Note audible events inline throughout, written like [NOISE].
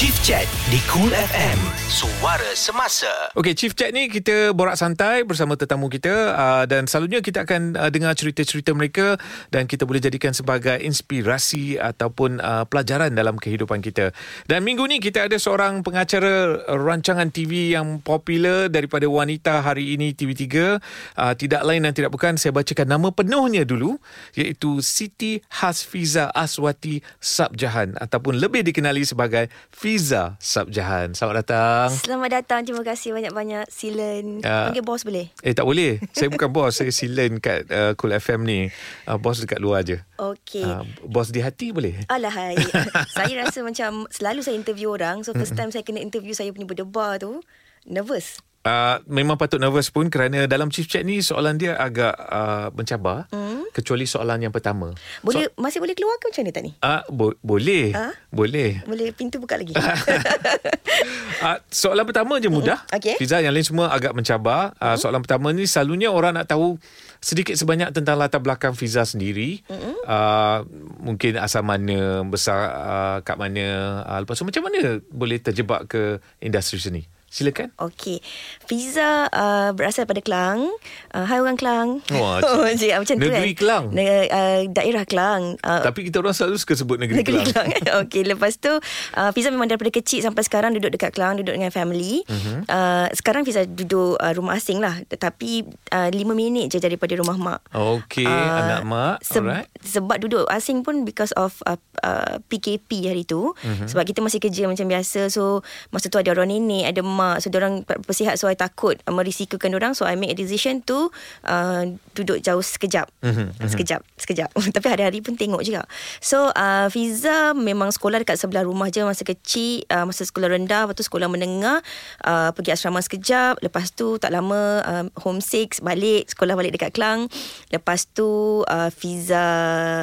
Chief Chat di Cool FM. Suara semasa. Okey, Chief Chat ni kita borak santai bersama tetamu kita uh, dan selalunya kita akan uh, dengar cerita-cerita mereka dan kita boleh jadikan sebagai inspirasi ataupun uh, pelajaran dalam kehidupan kita. Dan minggu ni kita ada seorang pengacara rancangan TV yang popular daripada wanita hari ini TV3. Uh, tidak lain dan tidak bukan saya bacakan nama penuhnya dulu iaitu Siti Hasfiza Aswati Sabjahan ataupun lebih dikenali sebagai Sabjahan. Selamat datang. Selamat datang. Terima kasih banyak-banyak Silen. Ah. Panggil bos boleh? Eh tak boleh. Saya bukan bos. Saya silen kat uh, Cool FM ni. Uh, bos dekat luar je. Okey. Uh, bos di hati boleh? Alahai. [LAUGHS] saya rasa macam selalu saya interview orang. So first time saya kena interview saya punya berdebar tu. Nervous. Uh, memang patut nervous pun kerana dalam chief chat ni soalan dia agak uh, mencabar mm. kecuali soalan yang pertama. Boleh so, masih boleh keluar ke macam mana tak ni? uh, bo- boleh. Ah? Boleh. Boleh pintu buka lagi. Uh, [LAUGHS] soalan pertama je mudah. Mm, okey. Fiza yang lain semua agak mencabar. Uh, soalan pertama ni selalunya orang nak tahu sedikit sebanyak tentang latar belakang Fiza sendiri. Uh, mungkin asal mana, besar uh, kat mana, uh, lepas tu macam mana boleh terjebak ke industri seni? Silakan. Okey. Fiza uh, berasal daripada Kelang. Uh, hai orang Kelang. Wah, [LAUGHS] oh, cik, macam tu negeri kan? Kelang. Ne- uh, daerah Kelang. Uh, Tapi kita orang selalu suka sebut negeri, Negeri Kelang. Kelang. [LAUGHS] Okey, lepas tu uh, Fiza memang daripada kecil sampai sekarang duduk dekat Kelang, duduk dengan family. Uh-huh. Uh, sekarang Fiza duduk uh, rumah asing lah. Tetapi uh, 5 minit je daripada rumah mak. Okey, Ah, anak mak. Se- Alright. Sebab duduk asing pun because of uh, uh, PKP hari tu. Uh-huh. Sebab kita masih kerja macam biasa. So masa tu ada orang nenek, ada mak. So orang bersihat so I takut uh, merisikokan orang. So I make a decision to uh, duduk jauh sekejap. Mhm, Uh, sekejap, sekejap. [LAUGHS] Tapi hari-hari pun tengok juga. So uh, Fiza memang sekolah dekat sebelah rumah je masa kecil. Uh, masa sekolah rendah, lepas tu sekolah menengah. Uh, pergi asrama sekejap. Lepas tu tak lama uh, homesick balik. Sekolah balik dekat Kelang. Lepas tu uh, Fiza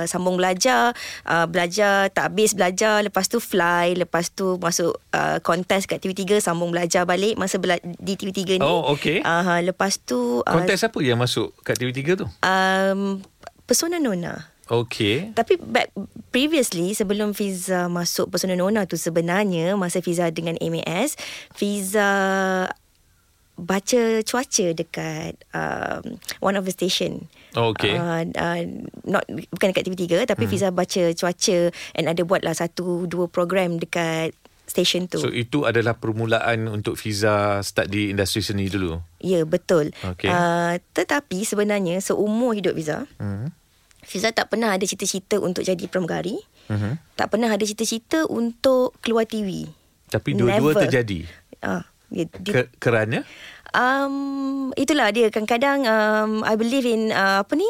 sambung belajar. Uh, belajar tak habis belajar. Lepas tu fly. Lepas tu masuk uh, kontes kat TV3. Sambung belajar balik masa bela- di TV3 ni. Oh, okey. Uh, lepas tu... Uh, Kontes apa yang masuk kat TV3 tu? Um, Persona Nona. Okey. Tapi back previously sebelum Fiza masuk Persona Nona tu sebenarnya masa Fiza dengan MAS, Fiza baca cuaca dekat um, one of the station. Okey. Uh, uh, not bukan dekat TV3 tapi hmm. Fiza baca cuaca and ada buatlah satu dua program dekat station tu. So itu adalah permulaan untuk Fiza start di industri seni dulu. ya, betul. Okey. Uh, tetapi sebenarnya seumur hidup Fiza, Hmm. Fiza tak pernah ada cita-cita untuk jadi pramugari. Mhm. Tak pernah ada cita-cita untuk keluar TV. Tapi dua-dua Never. terjadi. Ah, dia, dia, Ke, kerana um, itulah dia kadang-kadang um, I believe in uh, apa ni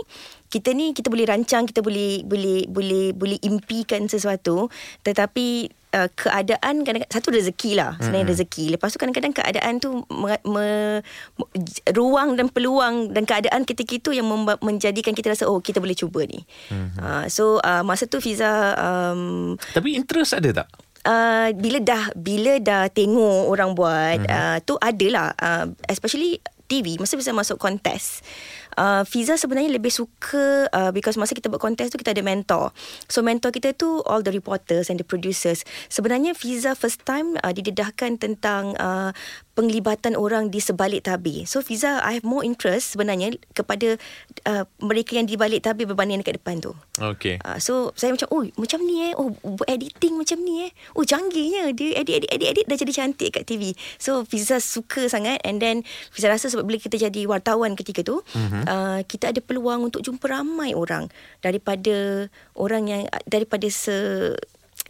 kita ni kita boleh rancang kita boleh boleh boleh boleh impikan sesuatu tetapi uh, keadaan kadang satu rezeki lah sebenarnya mm-hmm. rezeki lepas tu kadang-kadang keadaan tu me, me, ruang dan peluang dan keadaan ketika itu yang memba- menjadikan kita rasa oh kita boleh cuba ni mm-hmm. uh, so uh, masa tu Fiza um, tapi interest ada tak? uh, bila dah bila dah tengok orang buat hmm. uh, tu adalah uh, especially TV masa bisa masuk kontes. Uh, Fiza sebenarnya lebih suka uh, because masa kita buat kontes tu kita ada mentor. So mentor kita tu all the reporters and the producers. Sebenarnya Fiza first time uh, didedahkan tentang uh, penglibatan orang di sebalik tabir. So Fiza I have more interest sebenarnya kepada uh, mereka yang di balik tabir berbanding dekat depan tu. Okey. Uh, so saya macam oh macam ni eh oh buat editing macam ni eh oh canggihnya dia edit edit edit edit dah jadi cantik kat TV so Fiza suka sangat and then Fiza rasa sebab bila kita jadi wartawan ketika tu mm-hmm. Uh, kita ada peluang untuk jumpa ramai orang daripada orang yang daripada se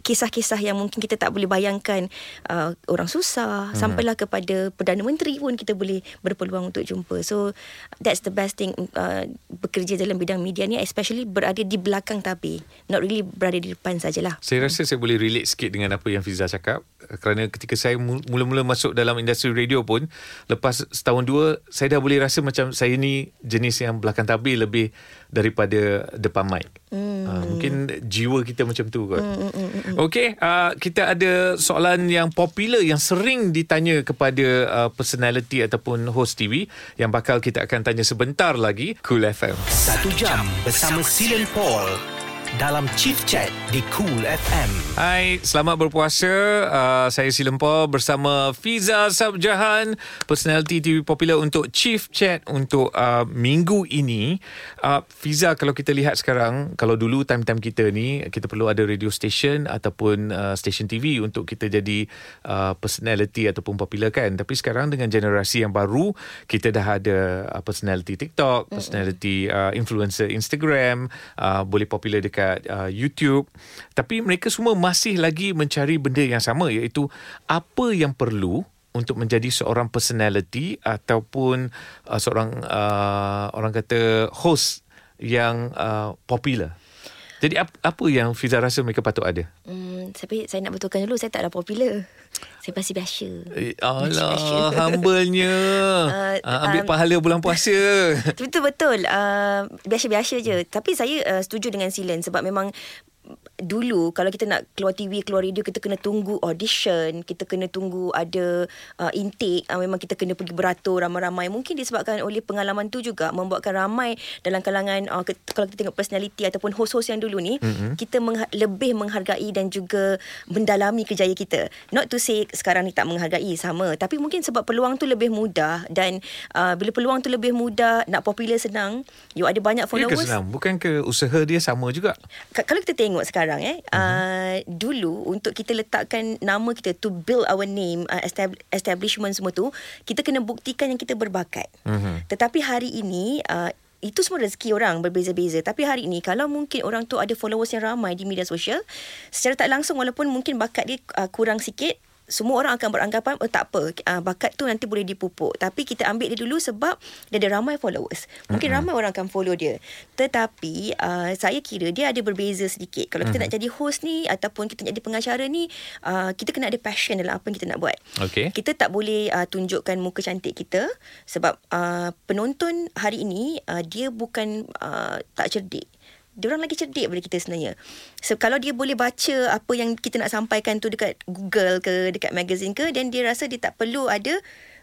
kisah-kisah yang mungkin kita tak boleh bayangkan uh, orang susah. Hmm. sampailah kepada Perdana Menteri pun kita boleh berpeluang untuk jumpa. So that's the best thing uh, bekerja dalam bidang media ni especially berada di belakang tabir. Not really berada di depan sajalah. Saya rasa saya boleh relate sikit dengan apa yang Fiza cakap. Kerana ketika saya mu- mula-mula masuk dalam industri radio pun lepas setahun dua saya dah boleh rasa macam saya ni jenis yang belakang tabir lebih daripada depan mic. Hmm. Uh, mungkin jiwa kita macam tu kot. Hmm, hmm, hmm. Okey, uh, kita ada soalan yang popular yang sering ditanya kepada uh, personality ataupun host TV yang bakal kita akan tanya sebentar lagi Cool FM. Satu jam bersama Silen Paul dalam Chief Chat di Cool FM. Hai, selamat berpuasa. Uh, saya Si Lempor bersama Fiza Sabjahan, personality TV popular untuk Chief Chat untuk uh, minggu ini. Uh, Fiza, kalau kita lihat sekarang, kalau dulu time-time kita ni, kita perlu ada radio station ataupun uh, station TV untuk kita jadi uh, personality ataupun popular kan. Tapi sekarang dengan generasi yang baru, kita dah ada uh, personality TikTok, personality uh, influencer Instagram, uh, boleh popular dekat uh, YouTube. Tapi mereka semua masih lagi mencari benda yang sama iaitu apa yang perlu untuk menjadi seorang personality ataupun uh, seorang uh, orang kata host yang uh, popular. Jadi ap, apa yang Fiza rasa mereka patut ada? Hmm, tapi saya nak betulkan dulu saya taklah popular. Saya pasti biasa. Eh, alah, humble-nya. [LAUGHS] Uh, uh, ambil um, pahala bulan puasa. [LAUGHS] Betul betul. Uh, biasa-biasa je. Tapi saya uh, setuju dengan Silen sebab memang dulu kalau kita nak keluar TV keluar radio kita kena tunggu audition kita kena tunggu ada uh, intake uh, memang kita kena pergi beratur ramai-ramai mungkin disebabkan oleh pengalaman tu juga membuatkan ramai dalam kalangan uh, ke, kalau kita tengok personality ataupun host-host yang dulu ni mm-hmm. kita mengha- lebih menghargai dan juga mendalami kerjaya kita not to say sekarang ni tak menghargai sama tapi mungkin sebab peluang tu lebih mudah dan uh, bila peluang tu lebih mudah nak popular senang you ada banyak Ya ke followers senang? Bukan ke usaha dia sama juga? Ka- kalau kita tengok sekarang eh uh-huh. uh, dulu untuk kita letakkan nama kita to build our name uh, estab- establishment semua tu kita kena buktikan yang kita berbakat Mhm. tetapi hari ini uh, itu semua rezeki orang berbeza-beza Tapi hari ini Kalau mungkin orang tu Ada followers yang ramai Di media sosial Secara tak langsung Walaupun mungkin bakat dia uh, Kurang sikit semua orang akan beranggapan oh, tak apa uh, bakat tu nanti boleh dipupuk tapi kita ambil dia dulu sebab dia ada ramai followers mungkin mm-hmm. ramai orang akan follow dia tetapi uh, saya kira dia ada berbeza sedikit kalau kita mm-hmm. nak jadi host ni ataupun kita nak jadi pengacara ni uh, kita kena ada passion dalam apa yang kita nak buat Okey. kita tak boleh uh, tunjukkan muka cantik kita sebab uh, penonton hari ini uh, dia bukan uh, tak cerdik orang lagi cerdik daripada kita sebenarnya. So kalau dia boleh baca apa yang kita nak sampaikan tu dekat Google ke dekat magazine ke dan dia rasa dia tak perlu ada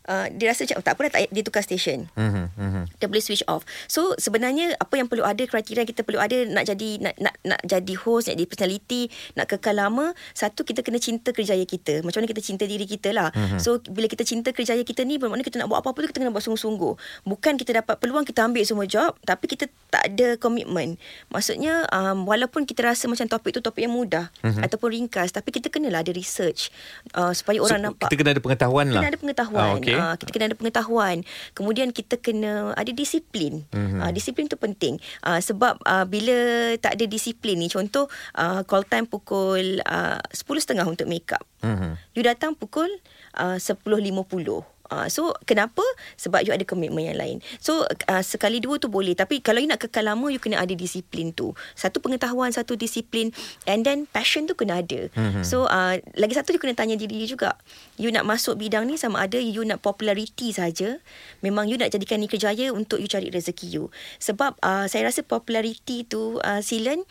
uh, dia rasa macam oh, tak apa dah tak dia tukar station. Mhm, mhm. Dia boleh switch off. So sebenarnya apa yang perlu ada kriteria yang kita perlu ada nak jadi nak nak nak jadi host, nak jadi personality, nak kekal lama, satu kita kena cinta kerjaya kita. Macam mana kita cinta diri kita lah. Mm-hmm. So bila kita cinta kerjaya kita ni bermakna kita nak buat apa-apa tu kita kena buat sungguh-sungguh. Bukan kita dapat peluang kita ambil semua job tapi kita tak ada komitmen. Maksudnya um, walaupun kita rasa macam topik tu topik yang mudah mm-hmm. ataupun ringkas tapi kita kenalah ada research uh, supaya orang So, nampak Kita kena ada pengetahuan lah. kena ada pengetahuan. Ah, okey. Ah, kita kena ada pengetahuan. Kemudian kita kena ada disiplin. Mhm. Mm-hmm. Uh, disiplin tu penting. Uh, sebab uh, bila tak ada disiplin ni, contoh uh, call time pukul uh, 10.30 untuk make up. Mhm. You datang pukul uh, 10.50. Uh, so kenapa? Sebab you ada komitmen yang lain. So uh, sekali dua tu boleh tapi kalau you nak kekal lama you kena ada disiplin tu. Satu pengetahuan, satu disiplin and then passion tu kena ada. Mm-hmm. So uh, lagi satu you kena tanya diri you juga. You nak masuk bidang ni sama ada you nak populariti saja, memang you nak jadikan ni kerjaya untuk you cari rezeki you. Sebab uh, saya rasa populariti tu uh, silen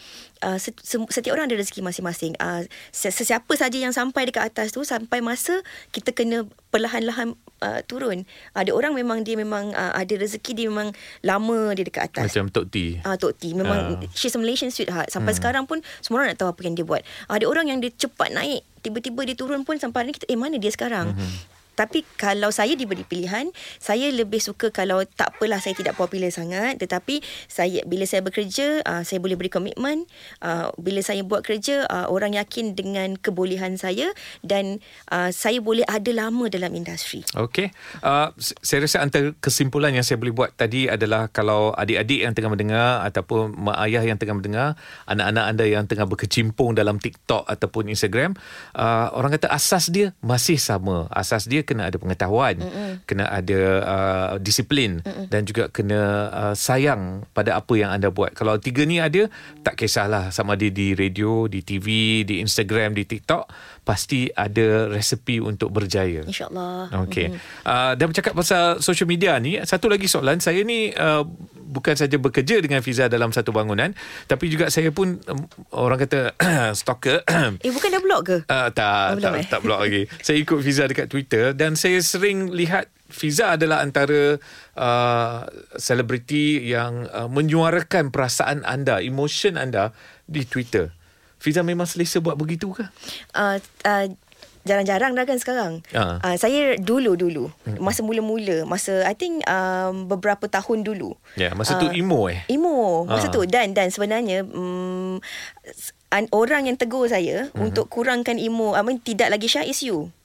uh, setiap orang ada rezeki masing-masing. Uh, sesiapa saja yang sampai dekat atas tu sampai masa kita kena perlahan-lahan uh, turun. Ada orang memang dia memang uh, ada rezeki dia memang lama dia dekat atas. Macam Tok T. Ah uh, Tok T memang uh. she's a Malaysian sweetheart. Sampai hmm. sekarang pun semua orang nak tahu apa yang dia buat. Ada orang yang dia cepat naik, tiba-tiba dia turun pun sampai hari ni kita eh mana dia sekarang? Hmm. Tapi kalau saya diberi pilihan, saya lebih suka kalau tak apalah saya tidak popular sangat tetapi saya bila saya bekerja, uh, saya boleh beri komitmen. Uh, bila saya buat kerja, uh, orang yakin dengan kebolehan saya dan uh, saya boleh ada lama dalam industri. Okey. Uh, saya rasa antara kesimpulan yang saya boleh buat tadi adalah kalau adik-adik yang tengah mendengar ataupun mak ayah yang tengah mendengar, anak-anak anda yang tengah berkecimpung dalam TikTok ataupun Instagram, uh, orang kata asas dia masih sama. Asas dia kena ada pengetahuan, Mm-mm. kena ada uh, disiplin Mm-mm. dan juga kena uh, sayang pada apa yang anda buat. Kalau tiga ni ada, tak kisahlah sama ada di radio, di TV, di Instagram, di TikTok, pasti ada resepi untuk berjaya. InsyaAllah. Okey. Mm-hmm. Uh, dan bercakap pasal social media ni, satu lagi soalan. Saya ni uh, bukan saja bekerja dengan Fiza dalam satu bangunan, tapi juga saya pun um, orang kata [CLEARS THROAT] stalker. Eh bukan dah blog ke? Uh, tak, Oh, tak, eh? tak blog lagi. [LAUGHS] Saya ikut Fiza dekat Twitter dan saya sering lihat Fiza adalah antara uh, selebriti yang uh, menyuarakan perasaan anda, emotion anda di Twitter. Fiza memang selesa buat begitu ke? Uh, uh, jarang-jarang dah kan sekarang. Ha. Uh, saya dulu-dulu. Masa mula-mula. Masa I think um, beberapa tahun dulu. Ya, masa tu Ah, emo eh. Emo masa Ah. tu dan dan sebenarnya um, orang yang tegur saya Mhm. untuk kurangkan emo I mean tidak lagi shy is you.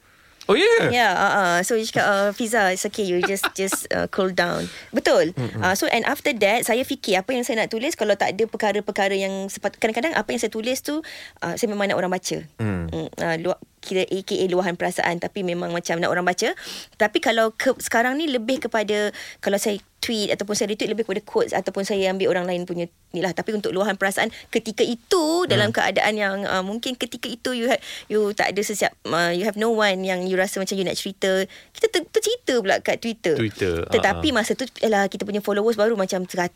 Oh ya. Yeah. Yeah, uh, uh. so you cakap uh, Fiza, it's okay, you just [LAUGHS] just uh, cool down. Betul. Mm-hmm. Uh, so and after that, saya fikir apa yang saya nak tulis kalau tak ada perkara-perkara yang sepat kadang-kadang apa yang saya tulis tu uh, saya memang nak orang baca. Hmm. Mm, uh, luar, kira AKA luahan perasaan tapi memang macam nak orang baca. Tapi kalau ke, sekarang ni lebih kepada kalau saya tweet ataupun saya retweet lebih kepada quotes ataupun saya ambil orang lain punya ni lah. Tapi untuk luahan perasaan ketika itu dalam keadaan yang uh, mungkin ketika itu you ha- you tak ada sesiap uh, you have no one yang you rasa macam you nak cerita kita ter, tercerita pula kat Twitter. Twitter, tetapi ah, masa tu ialah kita punya followers baru macam 100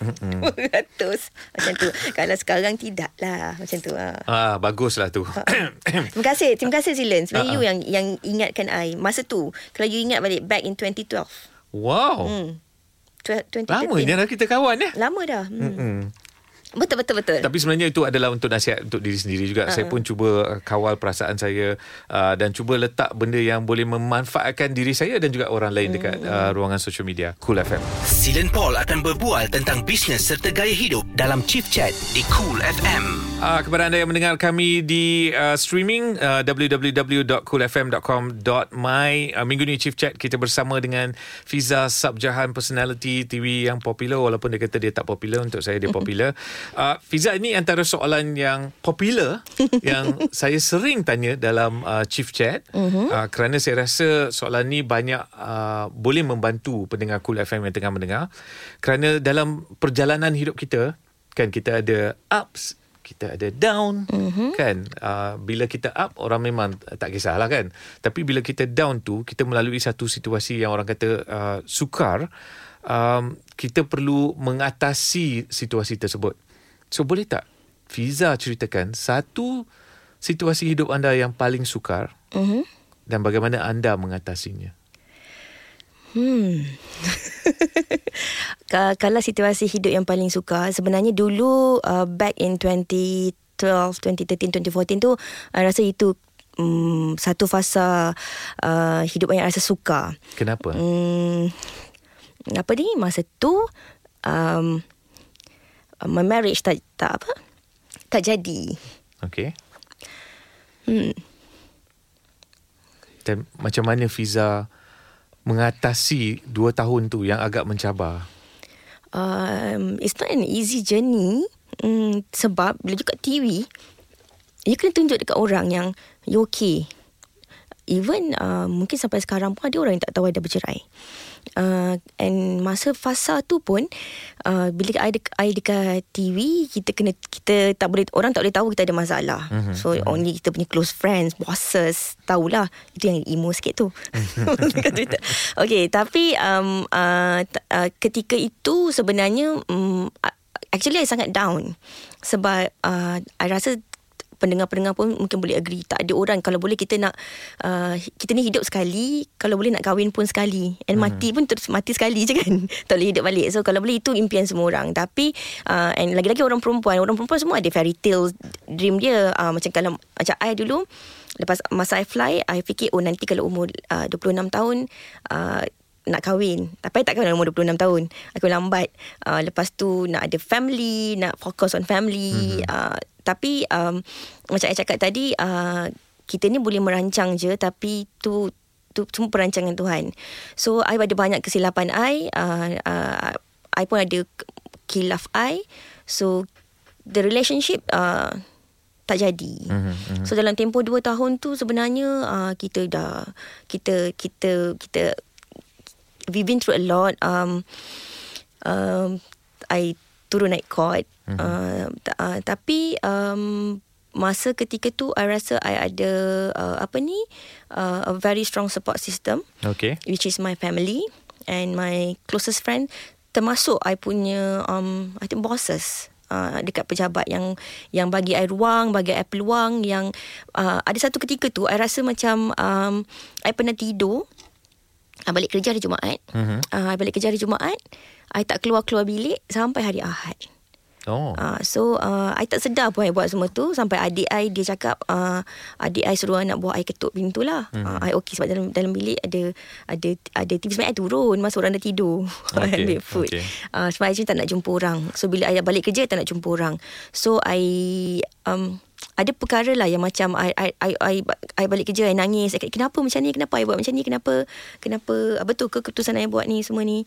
200 [LAUGHS] macam tu. Kalau sekarang tidak lah. Macam tu ha. Ah, baguslah tu. Terima kasih. Terima kasih Silen Sebenarnya Ah, you yang yang ingatkan I. Masa tu Kalau you ingat balik Back in 2012 wow. hmm. Tw- 2013 Lamanya dah kita kawan ya. Lama dah hmm. Hmm. Betul betul betul Tapi sebenarnya itu adalah untuk nasihat untuk diri sendiri juga. Uh-huh. Saya pun cuba uh, kawal perasaan saya uh, dan cuba letak benda yang boleh memanfaatkan diri saya dan juga orang lain dekat uh, ruangan social media. Cool FM. Silen Paul akan berbual tentang bisnes serta gaya hidup dalam Chief Chat di Cool FM. Uh, kepada anda yang mendengar kami di uh, streaming uh, www.coolfm.com.my uh, Minggu ni Chief Chat kita bersama dengan Fiza Sabjahan personality TV yang popular walaupun dia kata dia tak popular untuk saya dia [LAUGHS] popular. Uh, Fiza ini antara soalan yang popular [LAUGHS] yang saya sering tanya dalam uh, Chief Chat. Uh, kerana saya rasa soalan ni banyak uh, boleh membantu pendengar Cool FM yang tengah mendengar. Kerana dalam perjalanan hidup kita kan kita ada ups kita ada down mm-hmm. kan? Uh, bila kita up orang memang tak kisahlah kan? Tapi bila kita down tu kita melalui satu situasi yang orang kata uh, sukar um, kita perlu mengatasi situasi tersebut so boleh tak Fiza ceritakan satu situasi hidup anda yang paling sukar mm-hmm. dan bagaimana anda mengatasinya Hmm. [LAUGHS] Ka- Kalau situasi hidup yang paling suka Sebenarnya dulu uh, Back in 2012 2013 2014 tu I rasa itu um, Satu fasa uh, Hidup yang rasa suka kenapa Hmm, apa ni masa tu um, my marriage tak tak apa tak jadi. okey Hmm. dan macam mana Fiza mengatasi dua tahun tu yang agak mencabar Um, it's not an easy journey. Hmm, sebab bila juga TV, you kena tunjuk dekat orang yang you okay. Even uh, mungkin sampai sekarang pun ada orang yang tak tahu I dah bercerai. Uh, and masa fasa tu pun uh, bila I, I dekat TV kita kena kita tak boleh orang tak boleh tahu kita ada masalah. Mm-hmm. So only kita punya close friends, bosses tahulah itu yang emo sikit tu. [LAUGHS] Okay, tapi um, uh, t- uh, ketika itu sebenarnya um, actually I sangat down sebab uh, I rasa pendengar-pendengar pun mungkin boleh agree. Tak ada orang. Kalau boleh kita nak uh, kita ni hidup sekali. Kalau boleh nak kahwin pun sekali. And hmm. mati pun terus mati sekali je kan. [LAUGHS] Tak boleh hidup balik. So kalau boleh itu impian semua orang. Tapi uh, and lagi-lagi orang perempuan. Orang perempuan semua ada fairy tale dream dia. Uh, macam kalau macam I dulu lepas masa I fly I fikir oh nanti kalau umur uh, 26 tahun uh, nak kahwin. Tapi I tak kahwin dalam umur 26 tahun. Aku lambat. Uh, Lepas tu nak ada family Nak fokus on family. Mm-hmm. uh, Tapi um, Macam saya cakap tadi uh, Kita ni boleh merancang je Tapi tu tu semua perancangan Tuhan So I ada banyak kesilapan I uh, uh, I pun ada kilaf I So The relationship uh, tak jadi. Mm-hmm. So dalam tempoh 2 tahun tu sebenarnya uh, kita dah kita kita kita we've been through a lot. Um, um, I turun naik court. Mm-hmm. Uh, ta- uh, tapi um, masa ketika tu I rasa I ada uh, apa ni uh, a very strong support system okey which is my family and my closest friend termasuk I punya um I think bosses uh, dekat pejabat yang yang bagi I ruang, bagi I peluang yang uh, ada satu ketika tu I rasa macam um I pernah tidur I balik kerja hari Jumaat. Mhm. Uh, I balik kerja hari Jumaat. I tak keluar-keluar bilik sampai hari Ahad. Oh. Uh, so uh, I tak sedar pun I buat semua tu. Sampai adik I Dia cakap uh, Adik I suruh nak buat I ketuk pintu lah. Hmm. uh, I okey sebab dalam dalam bilik Ada Ada ada TV Sebenarnya I turun Masa orang dah tidur. [LAUGHS] Okey, Ambil food. okey. uh, Sebab I tak nak jumpa orang. So bila I balik kerja Tak nak jumpa orang. So I um, ada perkara lah yang macam I, I, I, I, I balik kerja I nangis I kata, kenapa macam ni kenapa I buat macam ni kenapa kenapa apa tu keputusan I buat ni semua ni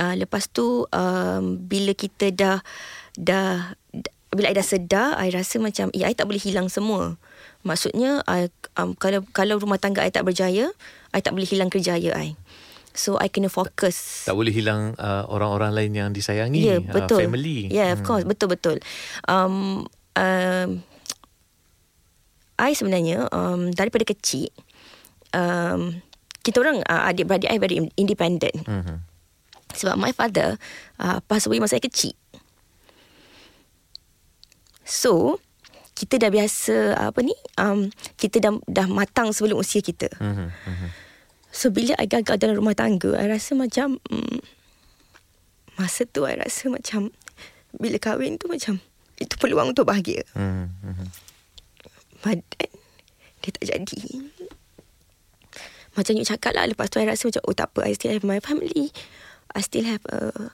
uh, lepas tu um, bila kita dah dah dah- bila I dah sedar I rasa macam eh I tak boleh hilang semua maksudnya I, um, kalau kalau rumah tangga I tak berjaya I tak boleh hilang kerjaya I so I kena fokus Tak boleh hilang uh, orang-orang lain yang disayangi. Ya, yeah, uh, betul. family. Yeah, of course. Betul, betul. Um, um, I sebenarnya um, daripada kecil, um, kita orang uh, adik-beradik I very independent. Mhm. Sebab my father uh, pass away masa saya kecil. So, kita dah biasa apa ni? Um, kita dah dah matang sebelum usia kita. Mhm, mhm. So bila I gagal dalam rumah tangga I rasa macam mm, Masa tu I rasa macam Bila kahwin tu macam Itu peluang untuk bahagia Mhm, then Dia tak jadi. Macam you cakap lah Lepas tu I rasa macam Oh tak apa I still have my family. I still have uh,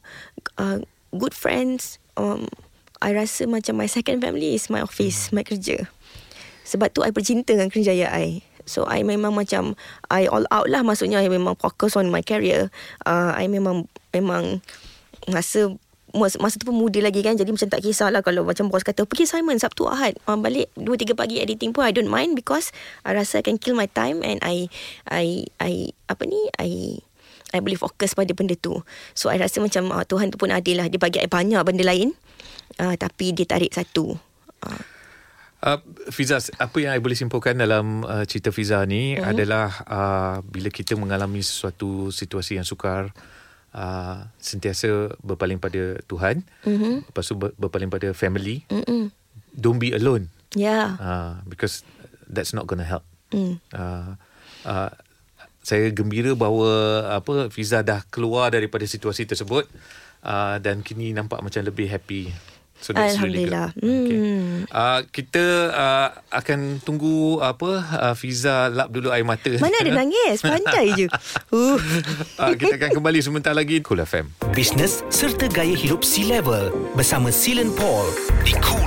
uh, Good friends. Um, I rasa macam My second family is my office My kerja. Sebab tu I bercinta dengan kerjaya I. So I memang macam I all out lah. Maksudnya I memang fokus on my career. Uh, I memang Memang Masa masa, masa tu pun muda lagi kan Jadi macam tak kisahlah Kalau macam bos kata Pergi Simon Sabtu Ahad. Uh, Balik 2-3 pagi editing pun I don't mind Because I rasa I can kill my time And I I I Apa ni I I boleh fokus pada benda tu. So I rasa macam uh, Tuhan tu pun adil lah. Dia bagi I banyak benda lain uh, Tapi dia tarik satu. Uh, Uh, Fiza, apa yang saya boleh simpulkan dalam uh, cerita Fiza ni mm-hmm. adalah uh, bila kita mengalami sesuatu situasi yang sukar, uh, sentiasa berpaling pada Tuhan, Mhm. lepas tu ber- berpaling pada family. mm-mm. Don't be alone, Yeah uh, because that's not gonna help. mm. Uh, uh, saya gembira bahawa apa Fiza dah keluar daripada situasi tersebut uh, dan kini nampak macam lebih happy. So that's really good. Alhamdulillah. Okay. Hmm. Uh, kita uh, akan tunggu apa uh, Fiza lap dulu air mata. Mana ada nangis Pandai je [LAUGHS] uh. uh, kita akan kembali sebentar lagi Cool FM. Bisnes serta gaya hidup C-Level bersama Silen Paul di Cool.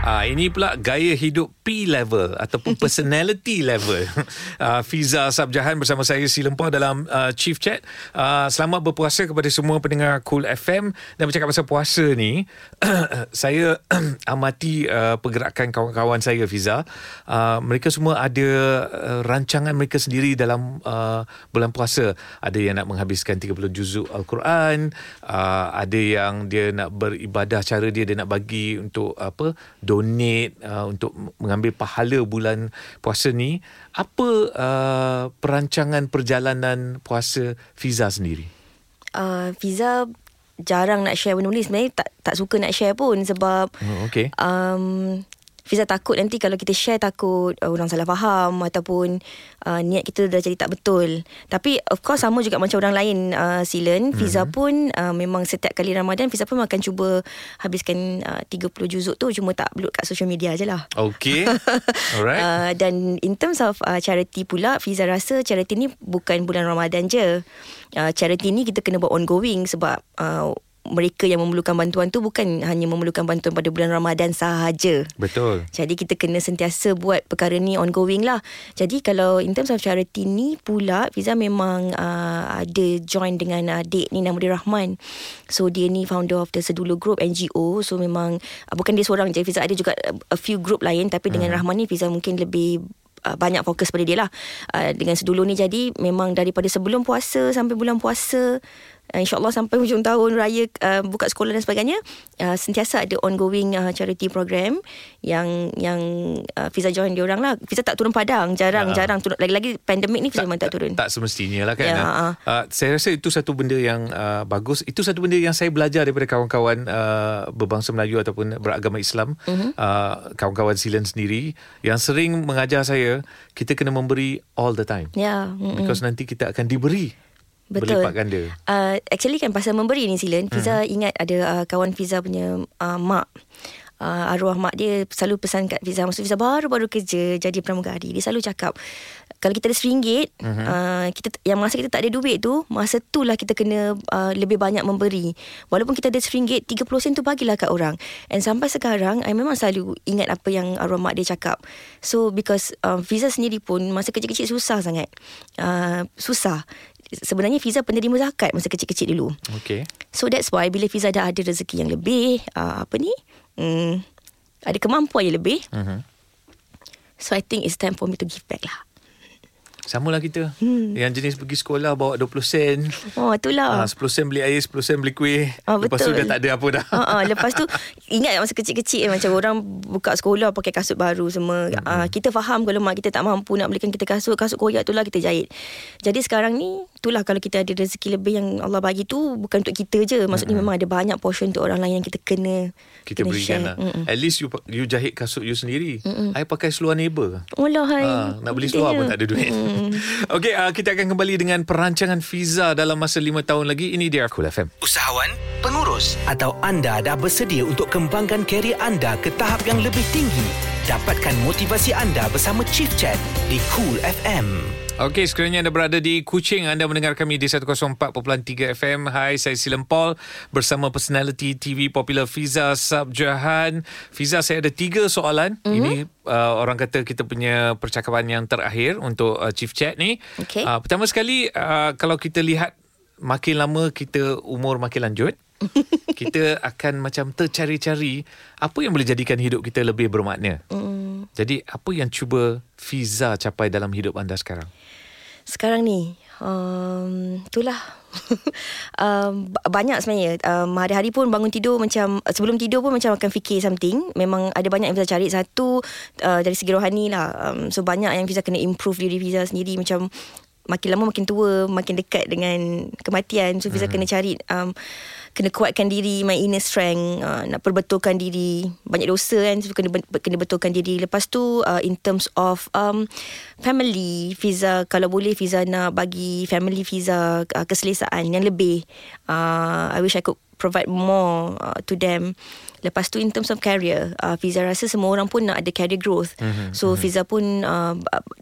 Ah ini pula gaya hidup P level ataupun [LAUGHS] personality level. Ah Fiza Sabjahan bersama saya Si Lempah dalam uh, Chief Chat. Ah selamat berpuasa kepada semua pendengar Cool FM dan bercakap pasal puasa ni [COUGHS] saya [COUGHS] amati uh, pergerakan kawan-kawan saya Fiza. Uh, mereka semua ada uh, rancangan mereka sendiri dalam uh, bulan puasa. Ada yang nak menghabiskan 30 juzuk Al-Quran, uh, ada yang dia nak beribadah cara dia dia nak bagi untuk apa donate uh, untuk mengambil pahala bulan puasa ni apa uh, perancangan perjalanan puasa Fiza sendiri? Uh, Fiza jarang nak share ni Sebenarnya tak, tak suka nak share pun Sebab oh, okay um, Fiza takut nanti kalau kita share takut uh, orang salah faham ataupun uh, niat kita dah jadi tak betul. Tapi of course sama juga macam orang lain uh, Silen, Fiza Mhm. pun uh, memang setiap kali Ramadan Fiza pun akan cuba habiskan uh, 30 juzuk tu cuma tak upload kat social media je lah. okay [LAUGHS] alright Uh, dan in terms of uh, charity pula Fiza rasa charity ni bukan bulan Ramadan je uh, charity ni kita kena buat ongoing sebab uh, mereka yang memerlukan bantuan tu bukan hanya memerlukan bantuan pada bulan Ramadan sahaja betul jadi kita kena sentiasa buat perkara ni ongoing lah. Jadi kalau in terms of charity ni pula Fiza memang uh, ada join dengan adik ni nama dia Rahman. So dia ni founder of the Sedulu Group NGO. So memang uh, bukan dia seorang je Fiza ada juga a, a few group lain tapi dengan Rahman ni Fiza mungkin lebih uh, banyak fokus pada dia lah uh, dengan sedulur ni jadi memang daripada sebelum puasa sampai bulan puasa uh, insyaallah sampai hujung tahun raya uh, buka sekolah dan sebagainya uh, sentiasa ada ongoing uh, charity program yang yang uh, Fiza join dia orang lah Fiza tak turun padang jarang Ya. jarang turun lagi-lagi pandemik ni Fiza memang tak turun Tak semestinya lah kan. Ya, Ya, ah. uh, saya rasa itu satu benda yang uh, bagus. Itu satu benda yang saya belajar daripada kawan-kawan uh, berbangsa Melayu ataupun beragama Islam, uh-huh. uh, kawan-kawan silen sendiri yang sering mengajar saya kita kena memberi all the time. ya mm-mm. Because nanti kita akan diberi Betul. berlipat ganda. Uh, actually kan pasal memberi ni Silen, Fiza ingat ada uh, kawan Fiza punya uh, mak. Uh, arwah mak dia selalu pesan kat Fiza Maksud Fiza baru-baru kerja Jadi pramugari Dia selalu cakap Kalau kita ada RM1 Mhm. uh-huh. uh, kita, Yang masa kita tak ada duit tu Masa tu lah kita kena uh, Lebih banyak memberi Walaupun kita ada RM1 30 sen tu bagilah kat orang And sampai sekarang I memang selalu ingat Apa yang arwah mak dia cakap So because uh, Fiza sendiri pun Masa kecil-kecil susah sangat uh, Susah Sebenarnya Fiza penerima zakat Masa kecil-kecil dulu Okay. So that's why bila Fiza dah ada rezeki yang lebih, uh, apa ni? Hmm, ada kemampuan yang lebih. Uh-huh. So I think it's time for me to give back lah. Sama lah kita. Hmm. Yang jenis pergi sekolah bawa 20 sen. Oh, itulah. Ah, 10 sen beli air, 10 sen beli kuih. Ah, Lepas tu betul. dah tak ada apa dah. Uh, uh, lepas tu [LAUGHS] ingat masa kecil-kecil eh, macam orang buka sekolah pakai kasut baru semua. Mm-hmm. Uh, kita faham kalau mak kita tak mampu nak belikan kita kasut, kasut koyak tu lah kita jahit. Jadi sekarang ni itulah kalau kita ada rezeki lebih yang Allah bagi tu bukan untuk kita je. Maksudnya mm-hmm. memang ada banyak portion untuk orang lain yang kita kena Kita kena berikan share. lah. Mm-mm. At least you you jahit kasut you sendiri. I pakai seluar neighbor. Allah hai. Ah, nak beli seluar pun tak ada duit. Hmm. [LAUGHS] Okey, uh, kita akan kembali dengan perancangan Fiza dalam masa 5 tahun lagi. Ini dia Cool FM. Usahawan, pengurus atau anda dah bersedia untuk kembangkan kerjaya anda ke tahap yang lebih tinggi? Dapatkan motivasi anda bersama Chief Chat di Cool FM. Okey, sekiranya anda berada di Kuching, anda mendengar kami di 104.3 FM. Hai, saya Silam Paul bersama personality TV popular Fiza Sabjahan. Fiza, saya ada tiga soalan. Mm-hmm. Ini uh, orang kata kita punya percakapan yang terakhir untuk uh, Chief Chat ni. Okey. Uh, pertama sekali, uh, kalau kita lihat makin lama kita umur makin lanjut, [LAUGHS] kita akan macam tercari-cari apa yang boleh jadikan hidup kita lebih bermakna. Mm. Jadi, apa yang cuba Fiza capai dalam hidup anda sekarang? Sekarang ni um, Itulah [LAUGHS] um, ba- Banyak sebenarnya um, Hari-hari pun bangun tidur Macam Sebelum tidur pun Macam akan fikir something Memang ada banyak yang Fiza cari Satu uh, Dari segi rohani lah um, So banyak yang Fiza kena improve Diri Fiza sendiri Macam Makin lama makin tua Makin dekat dengan Kematian So Fiza hmm. kena cari um, Kena kuatkan diri My inner strength uh, Nak perbetulkan diri Banyak dosa kan So kena, kena betulkan diri Lepas tu uh, In terms of um, Family Fiza Kalau boleh Fiza nak bagi Family Fiza uh, Keselesaan Yang lebih uh, I wish I could provide more uh, to them. Lepas tu in terms of career, uh, Fiza rasa semua orang pun nak ada career growth. Mm-hmm. So mm-hmm. Fiza pun uh,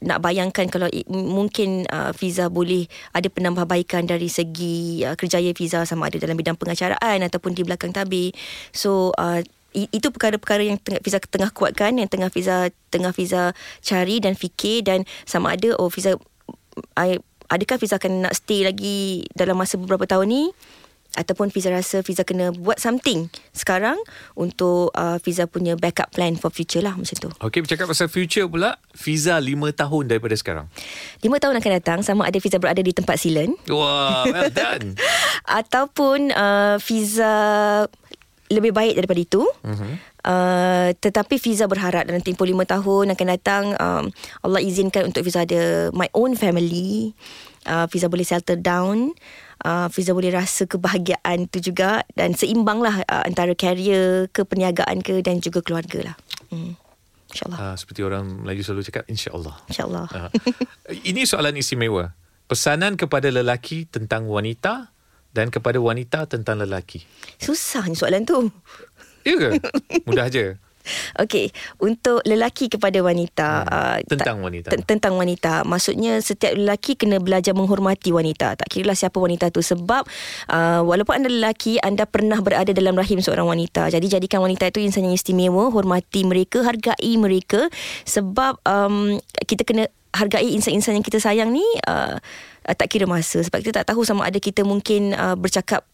nak bayangkan kalau i- m- mungkin uh, Fiza boleh ada penambahbaikan dari segi uh, kerjaya Fiza sama ada dalam bidang pengacaraan ataupun di belakang tabir. So uh, itu perkara-perkara yang tengah Fiza tengah kuatkan yang tengah Fiza tengah Fiza cari dan fikir dan sama ada oh Fiza I, adakah Fiza akan nak stay lagi dalam masa beberapa tahun ni ataupun Fiza rasa Fiza kena buat something sekarang untuk uh, Fiza punya backup plan for future lah macam tu. Okey, bercakap pasal future pula, Fiza 5 tahun daripada sekarang. Lima tahun akan datang sama ada Fiza berada di tempat silen Wah, well [LAUGHS] done. ataupun uh, Fiza lebih baik daripada itu. Uh-huh. Uh, tetapi Fiza berharap dalam tempoh lima tahun akan datang um, Allah izinkan untuk Fiza ada my own family. Uh, Fiza boleh settle down. Uh, Fiza boleh rasa kebahagiaan tu juga dan seimbang lah uh, antara career ke perniagaan ke dan juga keluarga lah. Hmm. InsyaAllah. Uh, seperti orang Melayu selalu cakap, insyaAllah. InsyaAllah. Uh, [LAUGHS] ini soalan istimewa. Pesanan kepada lelaki tentang wanita dan kepada wanita tentang lelaki. Susahnya soalan tu. Ya ke? Mudah je. [LAUGHS] [LAUGHS] Okey, untuk lelaki kepada wanita Hmm, uh, tentang wanita. T- tentang wanita. Maksudnya setiap lelaki kena belajar menghormati wanita. Tak kira lah siapa wanita tu sebab uh, walaupun anda lelaki, anda pernah berada dalam rahim seorang wanita. Jadi jadikan wanita itu insan yang istimewa, hormati mereka, hargai mereka sebab um, kita kena hargai insan-insan yang kita sayang ni uh, uh, tak kira masa sebab kita tak tahu sama ada kita mungkin uh, bercakap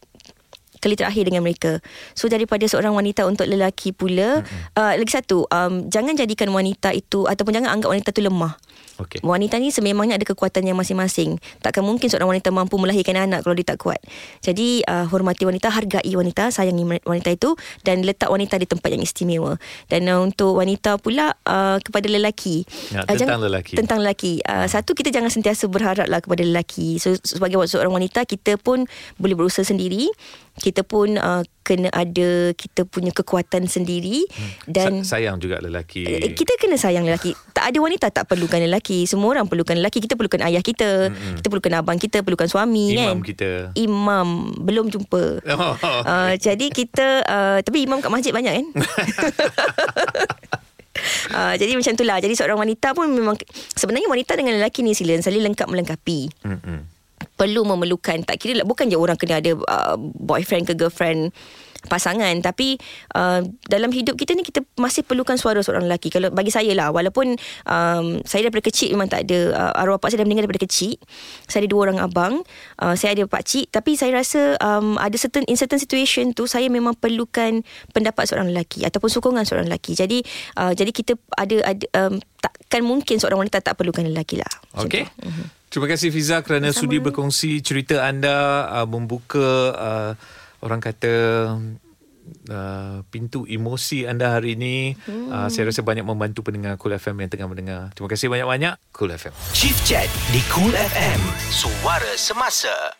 kali terakhir dengan mereka. So daripada seorang wanita untuk lelaki pula, mm-hmm. uh, lagi satu, um, jangan jadikan wanita itu ataupun jangan anggap wanita itu lemah. Okey. Wanita ni sememangnya ada kekuatannya masing-masing. Takkan mungkin seorang wanita mampu melahirkan anak kalau dia tak kuat. Jadi uh, hormati wanita, hargai wanita, sayangi wanita itu dan letak wanita di tempat yang istimewa. Dan uh, untuk wanita pula uh, kepada lelaki. Ya, Uh, tentang lelaki. Tentang lelaki. Uh, satu kita jangan sentiasa berharaplah kepada lelaki. So sebagai seorang wanita kita pun boleh berusaha sendiri. Kita pun uh, kena ada kita punya kekuatan sendiri dan Sa- sayang juga lelaki. Eh, kita kena sayang lelaki. Tak ada wanita tak perlukan lelaki. Semua orang perlukan lelaki. Kita perlukan ayah kita. Mm-hmm. Kita perlukan abang kita, perlukan suami Imam kan. kita. Imam belum jumpa. Oh, Uh, jadi kita uh, tapi imam kat masjid banyak kan? [LAUGHS] Uh, jadi macam itulah Jadi seorang wanita pun memang Sebenarnya wanita dengan lelaki ni Sila saling lengkap melengkapi Mm-mm. Perlu memerlukan tak kira lah bukan je orang kena ada uh, boyfriend ke girlfriend pasangan. Tapi uh, dalam hidup kita ni kita masih perlukan suara seorang lelaki. Kalau bagi saya lah walaupun um, saya daripada kecil memang tak ada uh, arwah pak saya dah meninggal daripada kecil. Saya ada dua orang abang uh, saya ada pak cik. Tapi saya rasa um, ada certain in certain situation tu saya memang perlukan pendapat seorang lelaki ataupun sokongan seorang lelaki. Jadi uh, jadi kita ada ada um, takkan mungkin seorang wanita tak perlukan lelaki lah. Okey. Terima kasih Fiza kerana Sama-sama. sudi berkongsi cerita anda uh, membuka uh, orang kata uh, pintu emosi anda hari ini. Hmm. Uh, saya rasa banyak membantu pendengar Cool FM yang tengah mendengar. Terima kasih banyak-banyak Cool FM. Chief Chat di Cool FM. Suara Semasa.